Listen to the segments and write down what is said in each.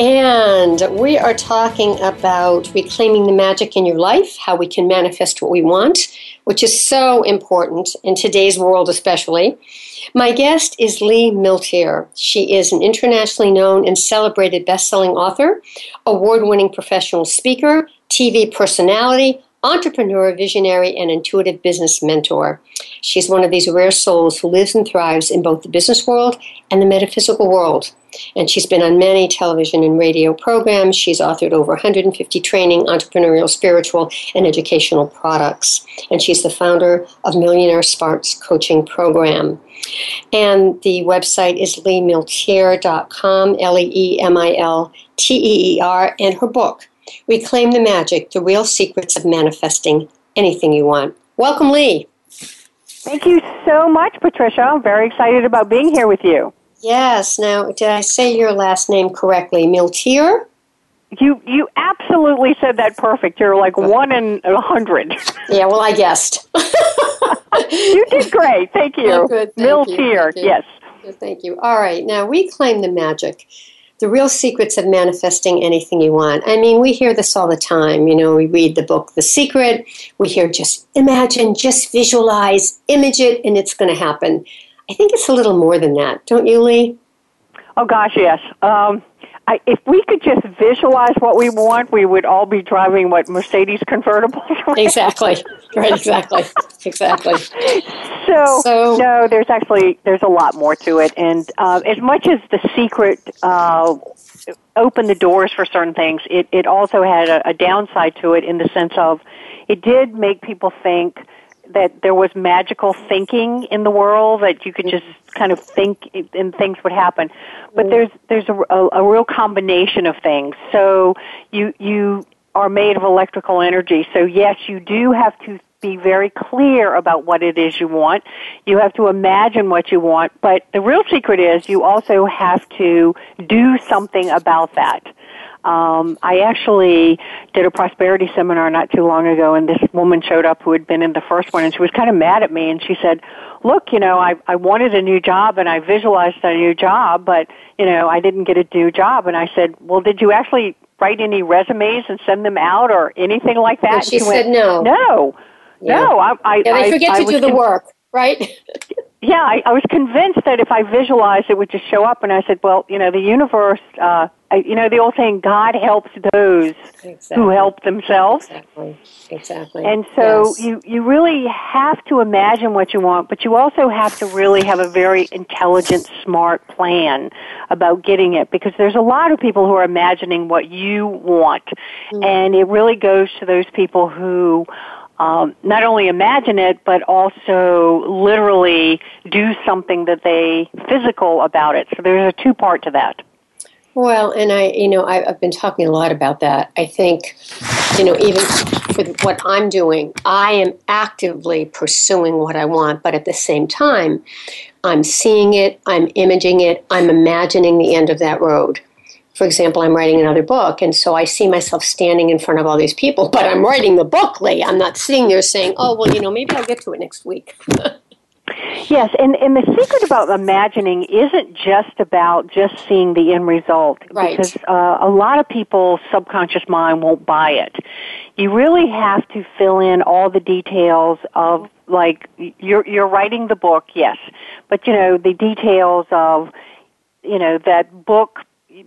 And we are talking about reclaiming the magic in your life, how we can manifest what we want, which is so important in today's world, especially. My guest is Lee Milteer. She is an internationally known and celebrated best-selling author, award-winning professional speaker, TV personality, entrepreneur, visionary, and intuitive business mentor. She's one of these rare souls who lives and thrives in both the business world and the metaphysical world. And she's been on many television and radio programs. She's authored over 150 training, entrepreneurial, spiritual, and educational products. And she's the founder of Millionaire Smarts Coaching Program. And the website is leemilteer.com, L E E M I L T E E R, and her book, Reclaim the Magic The Real Secrets of Manifesting Anything You Want. Welcome, Lee. Thank you so much, Patricia. I'm very excited about being here with you. Yes. Now, did I say your last name correctly? Milteer? You you absolutely said that perfect. You're like one in a hundred. Yeah, well, I guessed. you did great. Thank you. Oh, good. Thank Milteer, you. Thank you. yes. Thank you. All right. Now, reclaim the magic. The real secrets of manifesting anything you want. I mean, we hear this all the time. You know, we read the book The Secret. We hear just imagine, just visualize, image it, and it's going to happen. I think it's a little more than that, don't you, Lee? Oh gosh, yes. Um, I, if we could just visualize what we want, we would all be driving what Mercedes convertibles. Exactly. right. Exactly. Exactly. So, So- no, there's actually there's a lot more to it, and uh, as much as the secret uh, opened the doors for certain things, it it also had a, a downside to it in the sense of it did make people think that there was magical thinking in the world that you could just kind of think and things would happen. But mm. there's there's a, a, a real combination of things. So you you are made of electrical energy. So yes you do have to be very clear about what it is you want. You have to imagine what you want. But the real secret is you also have to do something about that um, I actually did a prosperity seminar not too long ago, and this woman showed up who had been in the first one, and she was kind of mad at me, and she said, "Look, you know, I I wanted a new job, and I visualized a new job, but you know, I didn't get a new job." And I said, "Well, did you actually write any resumes and send them out, or anything like that?" And she went, said no. No, Yeah. no. I, I, Yeah, they forget I to was do the con- work, right? yeah, I, I was convinced that if I visualized, it would just show up. And I said, well, you know, the universe, uh, I, you know, the old saying, God helps those who help themselves. Exactly. Exactly. And so Yes. you, you really have to imagine what you want, but you also have to really have a very intelligent, smart plan about getting it because there's a lot of people who are imagining what you want. Mm-hmm. And it really goes to those people who um, not only imagine it, but also literally do something that they physical about it. So there's a two part to that. Well, and I, you know, I, I've been talking a lot about that. I think, you know, even with what I'm doing, I am actively pursuing what I want, but at the same time, I'm seeing it, I'm imaging it, I'm imagining the end of that road. For example, I'm writing another book, and so I see myself standing in front of all these people, but I'm writing the book, Lee. I'm not sitting there saying, oh, well, you know, maybe I'll get to it next week. Yes, and, and the secret about imagining isn't just about just seeing the end result. Right. Because uh, a lot of people's subconscious mind won't buy it. You really have to fill in all the details of like you're you're writing the book, yes, but you know the details of you know that book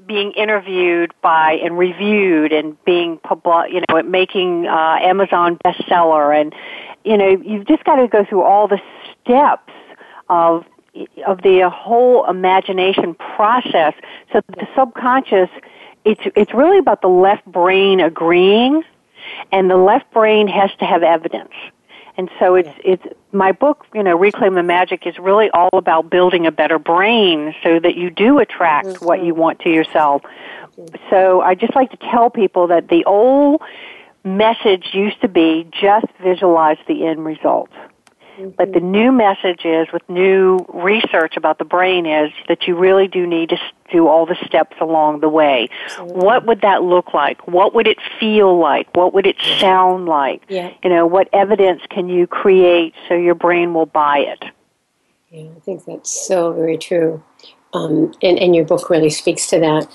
being interviewed by and reviewed and being you know, making uh, Amazon bestseller, and you know, you've just got to go through all the steps of of the whole imagination process. So the subconscious, it's it's really about the left brain agreeing, and the left brain has to have evidence. And so it's it's my book, you know, Reclaim the Magic is really all about building a better brain so that you do attract mm-hmm. what you want to yourself. So I just like to tell people that the old message used to be just visualize the end result. Mm-hmm. But the new message is, with new research about the brain, is that you really do need to do all the steps along the way. Mm-hmm. What would that look like? What would it feel like? What would it sound like? Yeah. You know, what evidence can you create so your brain will buy it? Yeah, I think that's so very true. Um, and, and your book really speaks to that.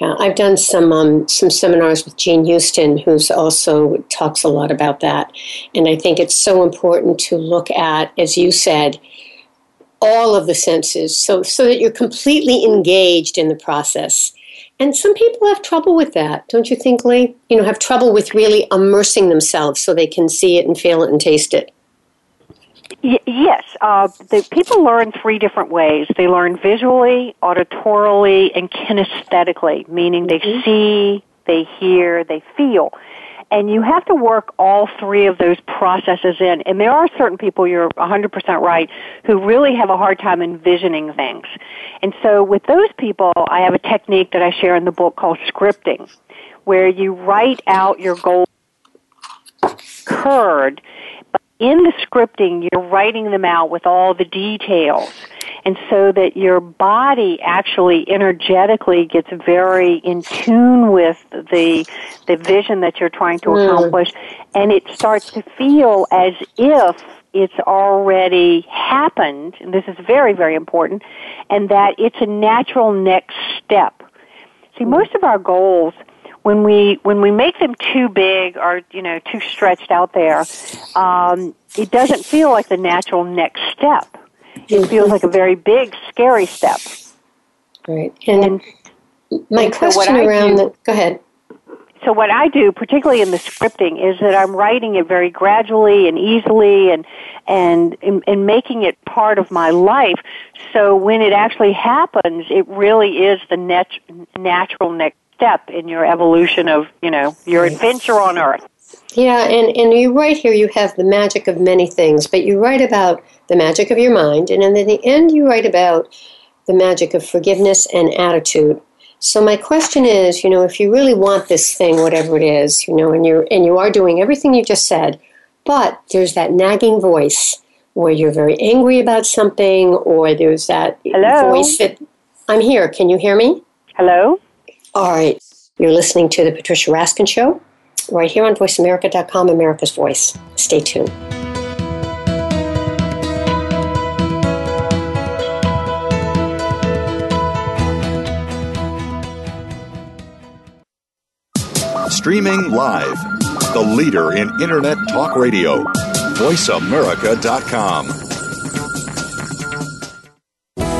Yeah, I've done some um, some seminars with Jean Houston, who's also talks a lot about that, and I think it's so important to look at, as you said, all of the senses, so so that you're completely engaged in the process. And some people have trouble with that, don't you think, Lee? You know, have trouble with really immersing themselves so they can see it and feel it and taste it. Y- yes, uh, the, people learn three different ways. They learn visually, auditorily, and kinesthetically, meaning they mm-hmm. see, they hear, they feel. And you have to work all three of those processes in. And there are certain people, you're 100% right, who really have a hard time envisioning things. And so with those people, I have a technique that I share in the book called scripting, where you write out your goal occurred in the scripting, you're writing them out with all the details. And so that your body actually energetically gets very in tune with the, the vision that you're trying to mm. accomplish. And it starts to feel as if it's already happened, and this is very, very important, and that it's a natural next step. See, most of our goals when we when we make them too big or you know too stretched out there, um, it doesn't feel like the natural next step. It feels like a very big, scary step. Right. And, and my and question so around do, the go ahead. So what I do, particularly in the scripting, is that I'm writing it very gradually and easily, and and and making it part of my life. So when it actually happens, it really is the nat- natural next step in your evolution of, you know, your adventure on Earth. Yeah, and, and you write here you have the magic of many things, but you write about the magic of your mind, and in the end you write about the magic of forgiveness and attitude. So my question is, you know, if you really want this thing, whatever it is, you know, and you're and you are doing everything you just said, but there's that nagging voice where you're very angry about something, or there's that Hello? voice that I'm here. Can you hear me? Hello. All right. You're listening to The Patricia Raskin Show right here on VoiceAmerica.com, America's Voice. Stay tuned. Streaming live, the leader in Internet Talk Radio, VoiceAmerica.com.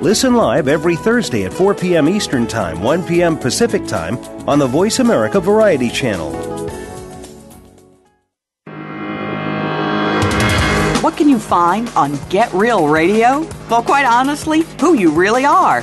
Listen live every Thursday at 4 p.m. Eastern Time, 1 p.m. Pacific Time on the Voice America Variety Channel. What can you find on Get Real Radio? Well, quite honestly, who you really are.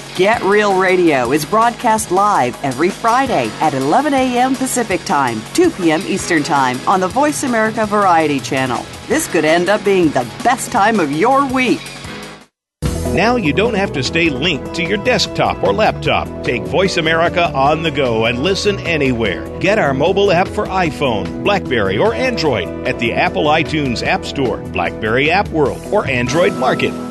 Get Real Radio is broadcast live every Friday at 11 a.m. Pacific Time, 2 p.m. Eastern Time on the Voice America Variety Channel. This could end up being the best time of your week. Now you don't have to stay linked to your desktop or laptop. Take Voice America on the go and listen anywhere. Get our mobile app for iPhone, Blackberry, or Android at the Apple iTunes App Store, Blackberry App World, or Android Market.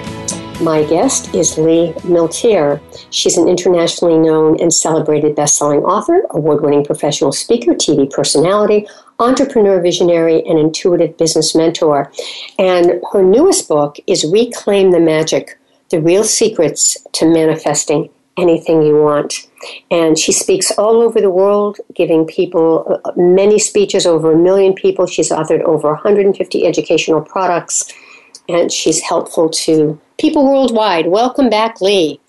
My guest is Lee Milteer. She's an internationally known and celebrated best-selling author, award-winning professional speaker, TV personality, entrepreneur visionary, and intuitive business mentor. And her newest book is Reclaim the Magic: The Real Secrets to Manifesting Anything You Want. And she speaks all over the world, giving people uh, many speeches, over a million people. She's authored over 150 educational products, and she's helpful to people worldwide. Welcome back, Lee.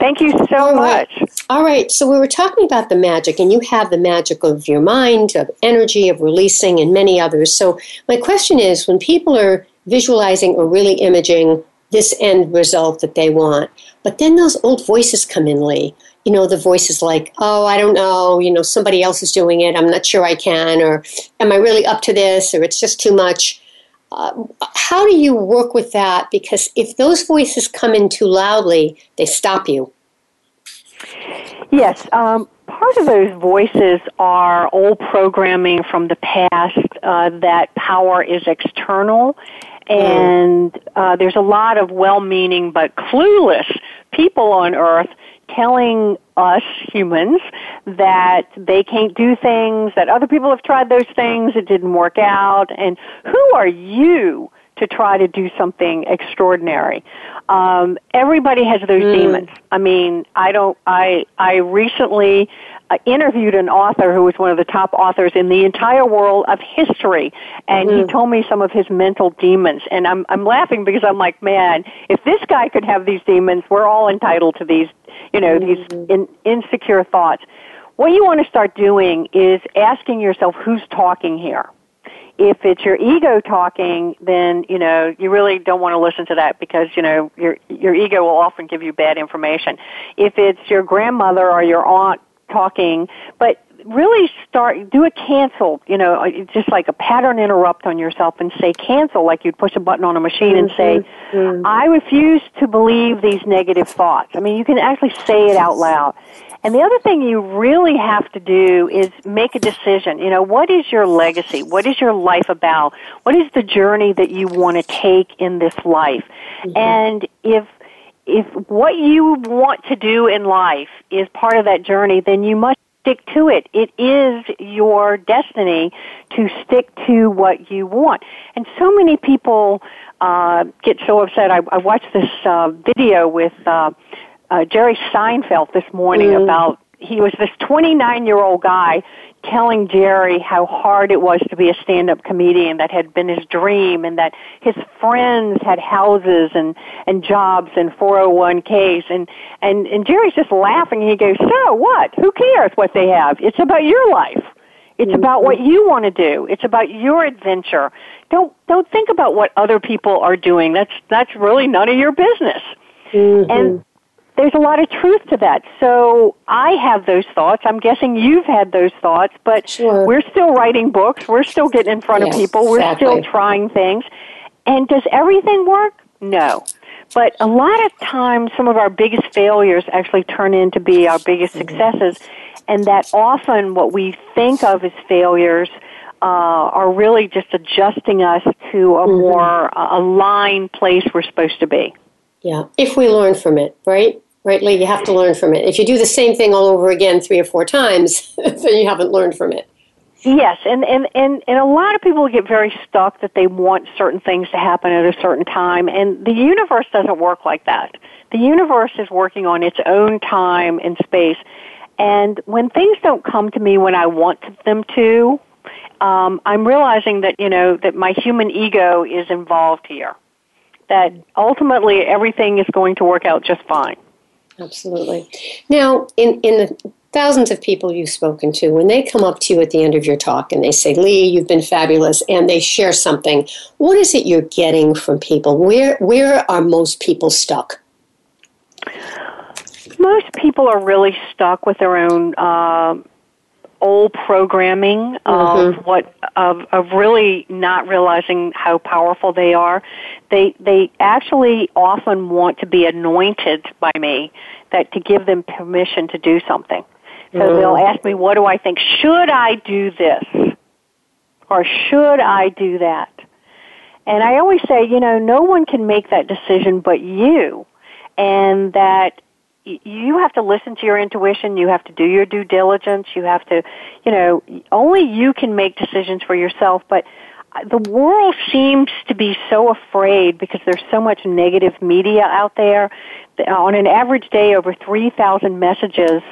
Thank you so All right. much. All right, so we were talking about the magic, and you have the magic of your mind, of energy, of releasing, and many others. So, my question is when people are visualizing or really imaging this end result that they want, but then those old voices come in, Lee. You know, the voices like, oh, I don't know, you know, somebody else is doing it, I'm not sure I can, or am I really up to this, or it's just too much. Uh, how do you work with that? Because if those voices come in too loudly, they stop you. Yes, um, part of those voices are old programming from the past uh, that power is external, and uh, there's a lot of well-meaning but clueless people on Earth telling us humans that they can't do things, that other people have tried those things, it didn't work out, and who are you to try to do something extraordinary? Um, everybody has those Mm. demons. I mean, I don't. I I recently uh, interviewed an author who was one of the top authors in the entire world of history, and he told me some of his mental demons. And I'm I'm laughing because I'm like, man, if this guy could have these demons, we're all entitled to these, you know, these in, insecure thoughts. What you want to start doing is asking yourself, who's talking here? If it's your ego talking, then you know you really don't want to listen to that because you know your your ego will often give you bad information. If it's your grandmother or your aunt talking, but really start do a cancel. You know, uh, just like a pattern interrupt on yourself and say cancel, like you'd push a button on a machine and say, mm-hmm. Mm-hmm. "I refuse to believe these negative thoughts." I mean, you can actually say it out loud. And the other thing you really have to do is make a decision. You know, what is your legacy? What is your life about? What is the journey that you want to take in this life? And if if what you want to do in life is part of that journey, then you must stick to it. It is your destiny to stick to what you want. And so many people uh, get so upset. I, I watched this uh, video with uh, uh, Jerry Seinfeld this morning mm. about he was this 29 year old guy telling Jerry how hard it was to be a stand up comedian that had been his dream and that his friends had houses and and jobs and 401ks and and and Jerry's just laughing. And he goes so what? Who cares what they have? It's about your life. It's about mm-hmm. what you want to do. It's about your adventure. Don't don't think about what other people are doing. That's that's really none of your business. Mm-hmm. And there's a lot of truth to that. So I have those thoughts. I'm guessing you've had those thoughts, but Sure. we're still writing books. We're still getting in front Yes, of people. We're still trying things. And does everything work? No. But a lot of times, some of our biggest failures actually turn into be our biggest successes, and that often what we think of as failures uh, are really just adjusting us to a more uh, aligned place we're supposed to be. Yeah, if we learn from it, right? Right, Lee, you have to learn from it. If you do the same thing all over again three or four times, then you haven't learned from it. Yes, and, and, and, and a lot of people get very stuck that they want certain things to happen at a certain time, and the universe doesn't work like that. The universe is working on its own time and space, and when things don't come to me when I want them to, um, I'm realizing that, you know, that my human ego is involved here. that ultimately everything is going to work out just fine. Absolutely. Now, in, in the thousands of people you've spoken to, when they come up to you at the end of your talk and they say, Lee, you've been fabulous, and they share something, what is it you're getting from people? Where, where are most people stuck? Most people are really stuck with their own uh, old programming of mm-hmm. what of of really not realizing how powerful they are. They they actually often want to be anointed by me that to give them permission to do something. So mm. they'll ask me, "What do I think? Should I do this, or should I do that?" And I always say, you know, no one can make that decision but you, and that you have to listen to your intuition. You have to do your due diligence. You have to, you know, only you can make decisions for yourself. But uh, the world seems to be so afraid because there's so much negative media out there. On an average day, over 3,000 messages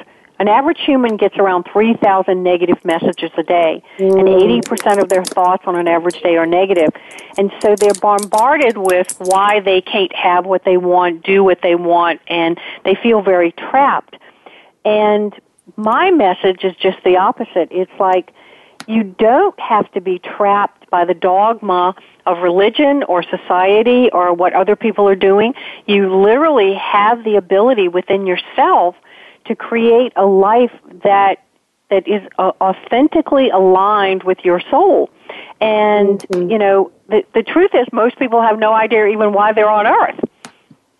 an average human gets around 3,000 negative messages a day, mm. and 80% of their thoughts on an average day are negative. And so they're bombarded with why they can't have what they want, do what they want, and they feel very trapped. And my message is just the opposite. It's like you don't have to be trapped by the dogma of religion or society or what other people are doing. You literally have the ability within yourself to create a life that that is uh, authentically aligned with your soul. And mm-hmm. you know, the the truth is, most people have no idea even why they're on Earth.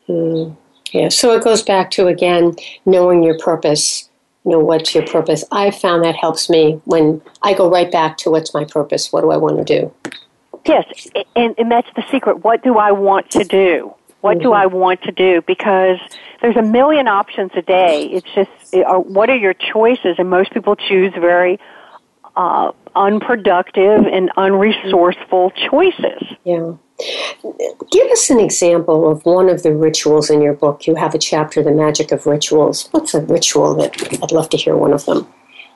Mm. Yeah. So it goes back to again knowing your purpose. You know what's your purpose. I found that helps me when I go right back to what's my purpose. What do I want to do? Yes, and, and that's the secret. What do I want to do? What mm-hmm. do I want to do? Because there's a million options a day. It's just, uh, what are your choices? And most people choose very uh, unproductive and unresourceful choices. Yeah. Give us an example of one of the rituals in your book. You have a chapter, The Magic of Rituals. What's a ritual that I'd love to hear one of them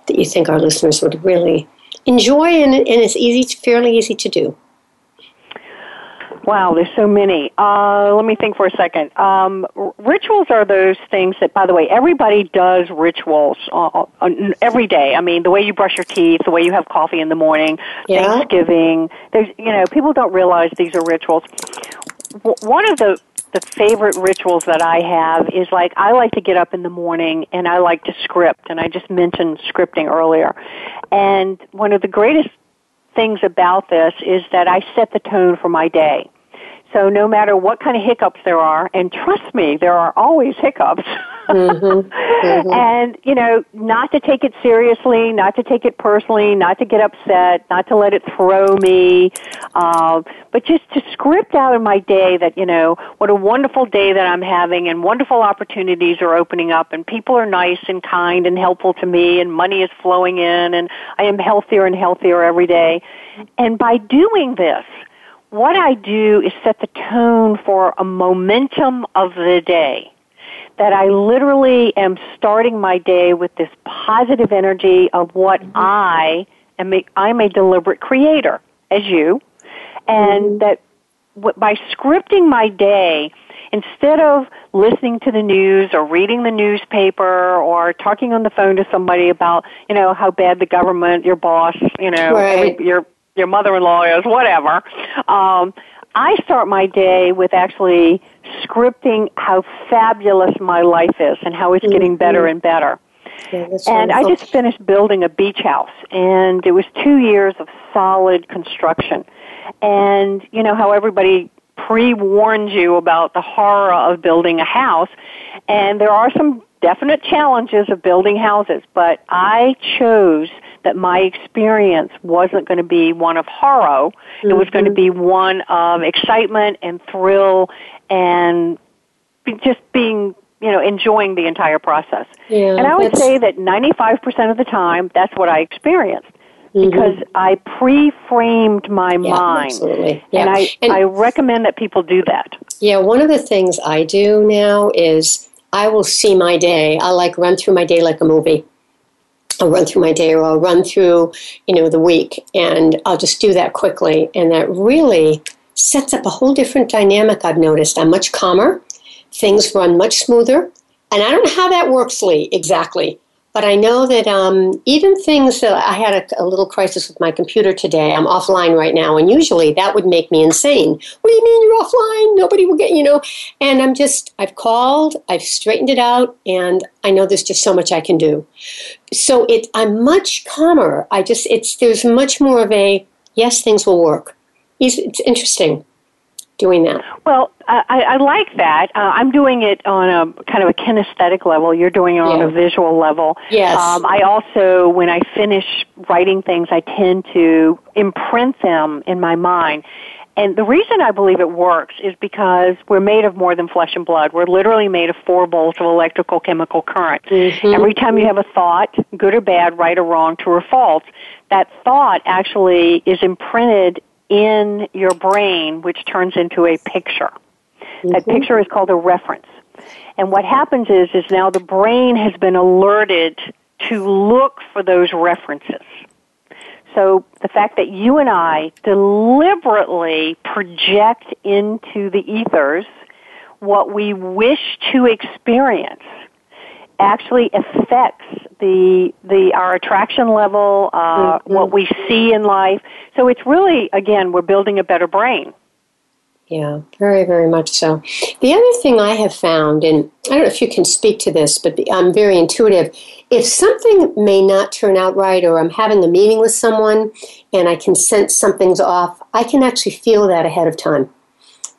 that you think our listeners would really enjoy and, and it's easy, fairly easy to do? Wow, there's so many. Uh, let me think for a second. Um, rituals are those things that, by the way, everybody does rituals uh, uh, every day. I mean, the way you brush your teeth, the way you have coffee in the morning, yeah. Thanksgiving. There's, you know, people don't realize these are rituals. W- one of the the favorite rituals that I have is like I like to get up in the morning and I like to script, and I just mentioned scripting earlier. And one of the greatest things about this is that I set the tone for my day. So no matter what kind of hiccups there are, and trust me, there are always hiccups. mm-hmm. Mm-hmm. And, you know, not to take it seriously, not to take it personally, not to get upset, not to let it throw me, uh, but just to script out in my day that, you know, what a wonderful day that I'm having and wonderful opportunities are opening up and people are nice and kind and helpful to me and money is flowing in and I am healthier and healthier every day. And by doing this, what I do is set the tone for a momentum of the day. That I literally am starting my day with this positive energy of what mm-hmm. I am. A, I'm a deliberate creator, as you, and mm-hmm. that by scripting my day, instead of listening to the news or reading the newspaper or talking on the phone to somebody about, you know, how bad the government, your boss, you know, right. your your mother-in-law is, whatever. Um, I start my day with actually scripting how fabulous my life is and how it's mm-hmm. getting better and better. Yeah, and I just finished building a beach house, and it was two years of solid construction. And you know how everybody pre-warns you about the horror of building a house, and there are some definite challenges of building houses, but I chose that my experience wasn't going to be one of horror. Mm-hmm. It was going to be one of excitement and thrill and just being, you know, enjoying the entire process. Yeah, and I would say that 95% of the time, that's what I experienced. Mm-hmm. Because I pre-framed my yeah, mind, absolutely. Yeah. and I and I recommend that people do that. Yeah, one of the things I do now is I will see my day. I like run through my day like a movie. I'll run through my day or I'll run through, you know, the week and I'll just do that quickly. And that really sets up a whole different dynamic I've noticed. I'm much calmer, things run much smoother, and I don't know how that works, Lee, exactly. But I know that um, even things that I had a, a, little crisis with my computer today. I'm offline right now, and usually that would make me insane. What do you mean you're offline? Nobody will get you know. And I'm just I've called, I've straightened it out, and I know there's just so much I can do. So it I'm much calmer. I just it's there's much more of a yes, things will work. It's, it's interesting doing that? Well, I, I like that. Uh, I'm doing it on a kind of a kinesthetic level. You're doing it on Yeah. a visual level. Yes. Um, I also, when I finish writing things, I tend to imprint them in my mind. And the reason I believe it works is because we're made of more than flesh and blood. We're literally made of four volts of electrical chemical current. Every time you have a thought, good or bad, right or wrong, true or false, that thought actually is imprinted in your brain, which turns into a picture. That mm-hmm. picture is called a reference. And what happens is, is now the brain has been alerted to look for those references. So the fact that you and I deliberately project into the ethers what we wish to experience actually affects the the our attraction level, uh, what we see in life. So it's really again we're building a better brain. Yeah, very, very much so. The other thing I have found, and I don't know if you can speak to this, but I'm very intuitive. If something may not turn out right, or I'm having a meeting with someone and I can sense something's off, I can actually feel that ahead of time.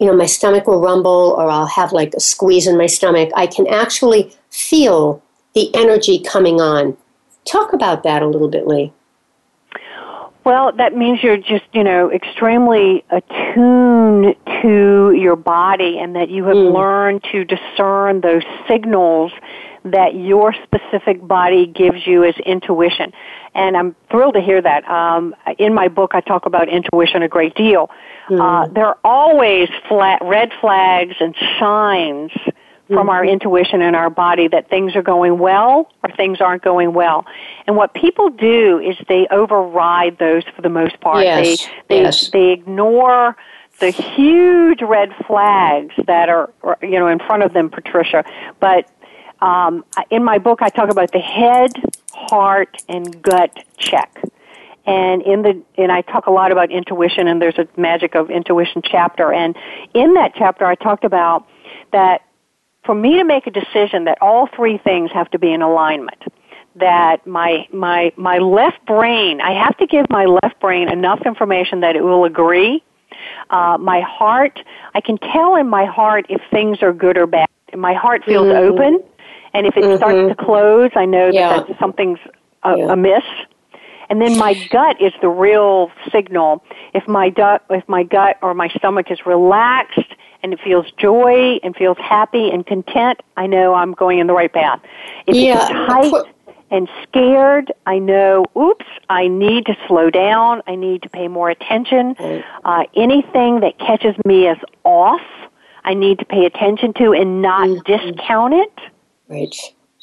You know, my stomach will rumble, or I'll have like a squeeze in my stomach. I can actually feel the energy coming on. Talk about that a little bit, Lee. Well, that means you're just, you know, extremely attuned to your body and that you have learned to discern those signals that your specific body gives you as intuition. And I'm thrilled to hear that. Um, in my book, I talk about intuition a great deal. Uh, there are always flat, red flags and signs from our intuition and our body that things are going well or things aren't going well. And what people do is they override those for the most part. Yes, They they yes. they ignore the huge red flags that are you know in front of them, Patricia. But um, in my book, I talk about the head, heart, and gut check. And in the and I talk a lot about intuition, and there's a magic of intuition chapter. And in that chapter, I talked about that for me to make a decision that all three things have to be in alignment that my my my left brain i have to give my left brain enough information that it will agree uh, my heart i can tell in my heart if things are good or bad my heart feels Mhm. open and if it starts to close i know Yeah. that something's uh, Yeah. amiss and then my gut is the real signal. If my gut, if my gut or my stomach is relaxed and it feels joy and feels happy and content, I know I'm going in the right path. If Yeah, it's tight and scared, I know, oops, I need to slow down. I need to pay more attention. Uh, anything that catches me as off, I need to pay attention to and not Mm-hmm. discount it. Right,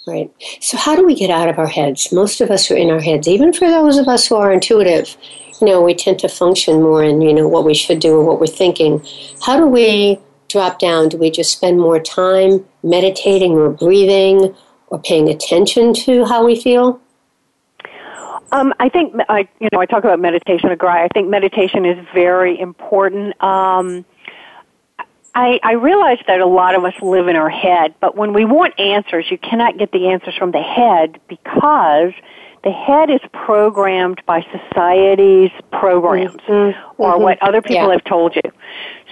right. So, how do we get out of our heads? Most of us are in our heads, even for those of us who are intuitive. You know, we tend to function more in, you know, what we should do or what we're thinking. How do we drop down? Do we just spend more time meditating or breathing or paying attention to how we feel? Um, I think I, you know, I talk about meditation a great. I think meditation is very important. Um, I, I realize that a lot of us live in our head, but when we want answers, you cannot get the answers from the head because the head is programmed by society's programs mm-hmm. Mm-hmm. or what other people Yeah. have told you.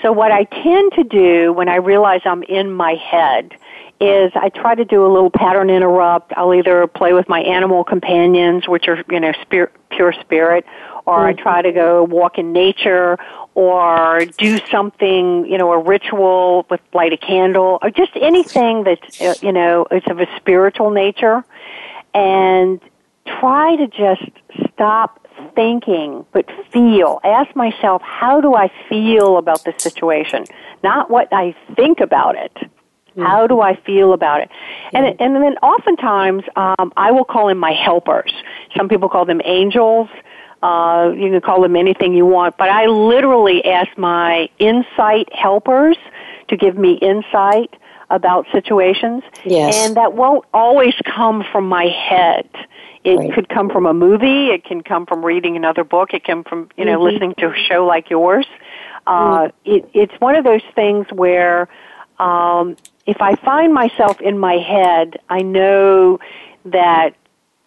So what I tend to do when I realize I'm in my head is I try to do a little pattern interrupt. I'll either play with my animal companions, which are, you know, spirit, pure spirit, or I mm-hmm. try to go walk in nature or do something, you know, a ritual with light a candle or just anything that, uh, you know, is of a spiritual nature and try to just stop thinking but feel. Ask myself how do i feel about this situation? Not what i think about it. How do i feel about it? And and then oftentimes um, i will call in my helpers. Some people call them angels. Uh, you can call them anything you want, but I literally ask my insight helpers to give me insight about situations. Yes. And that won't always come from my head. It Right. could come from a movie. It can come from reading another book. It can from you know Mhm. listening to a show like yours. Uh, it, it's one of those things where um, if I find myself in my head, I know that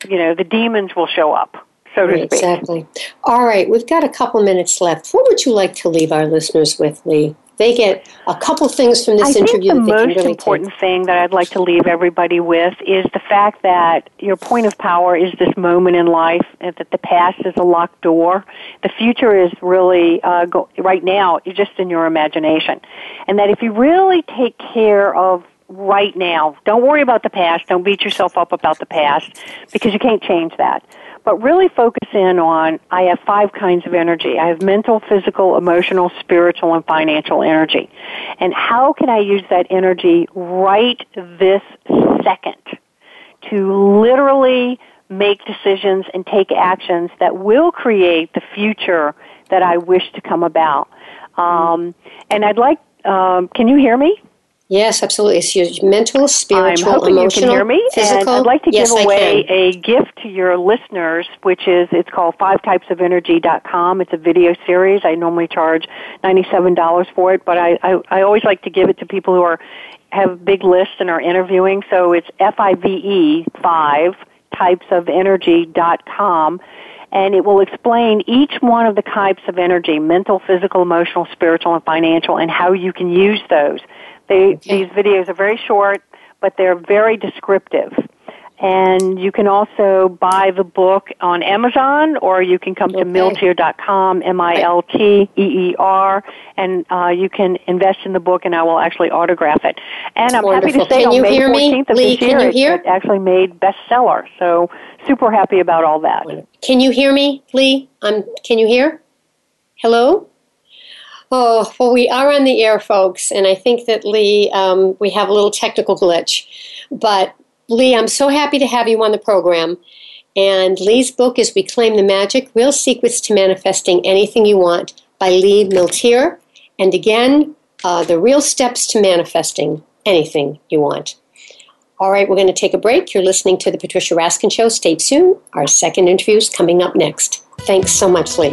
you know the demons will show up, so to Right, speak. exactly. All right, we've got a couple minutes left. What would you like to leave our listeners with, Lee? They get a couple things from this I think interview the that they can most really important take. thing that I'd like to leave everybody with is the fact that your point of power is this moment in life, and that the past is a locked door. The future is really uh, go, right now, just in your imagination, and that if you really take care of right now, don't worry about the past. Don't beat yourself up about the past because you can't change that. But really focus in on I have five kinds of energy. I have mental, physical, emotional, spiritual, and financial energy. And how can I use that energy right this second to literally make decisions and take actions that will create the future that I wish to come about? Um, and I'd like, um, can you hear me? Yes, absolutely. It's your mental, spiritual, I'm hoping emotional, you can hear me. physical. And I'd like to yes, give away a gift to your listeners, which is it's called Five Types of Energy.com. It's a video series. I normally charge ninety-seven dollars for it, but I, I I always like to give it to people who are have big lists and are interviewing. So it's F I V E five types of energy.com and it will explain each one of the types of energy mental, physical, emotional, spiritual, and financial and how you can use those. They, These videos are very short, but they're very descriptive. And you can also buy the book on Amazon, or you can come to Okay. milteer.com, M-I-L-T-E-E-R, and uh, you can invest in the book, and I will actually autograph it. And I'm happy to say Can on you May hear me? 14th of Lee, this can year, you it- hear? it actually made bestseller. So super happy about all that. Can you hear me, Lee? I'm. Can you hear? Hello. Oh, well, we are on the air, folks, and I think that Lee, um, we have a little technical glitch. But Lee, I'm so happy to have you on the program. And Lee's book is Reclaim the Magic Real Secrets to Manifesting Anything You Want by Lee Milteer. And again, uh, the real steps to manifesting anything you want. All right, we're going to take a break. You're listening to The Patricia Raskin Show. Stay tuned. Our second interview is coming up next. Thanks so much, Lee.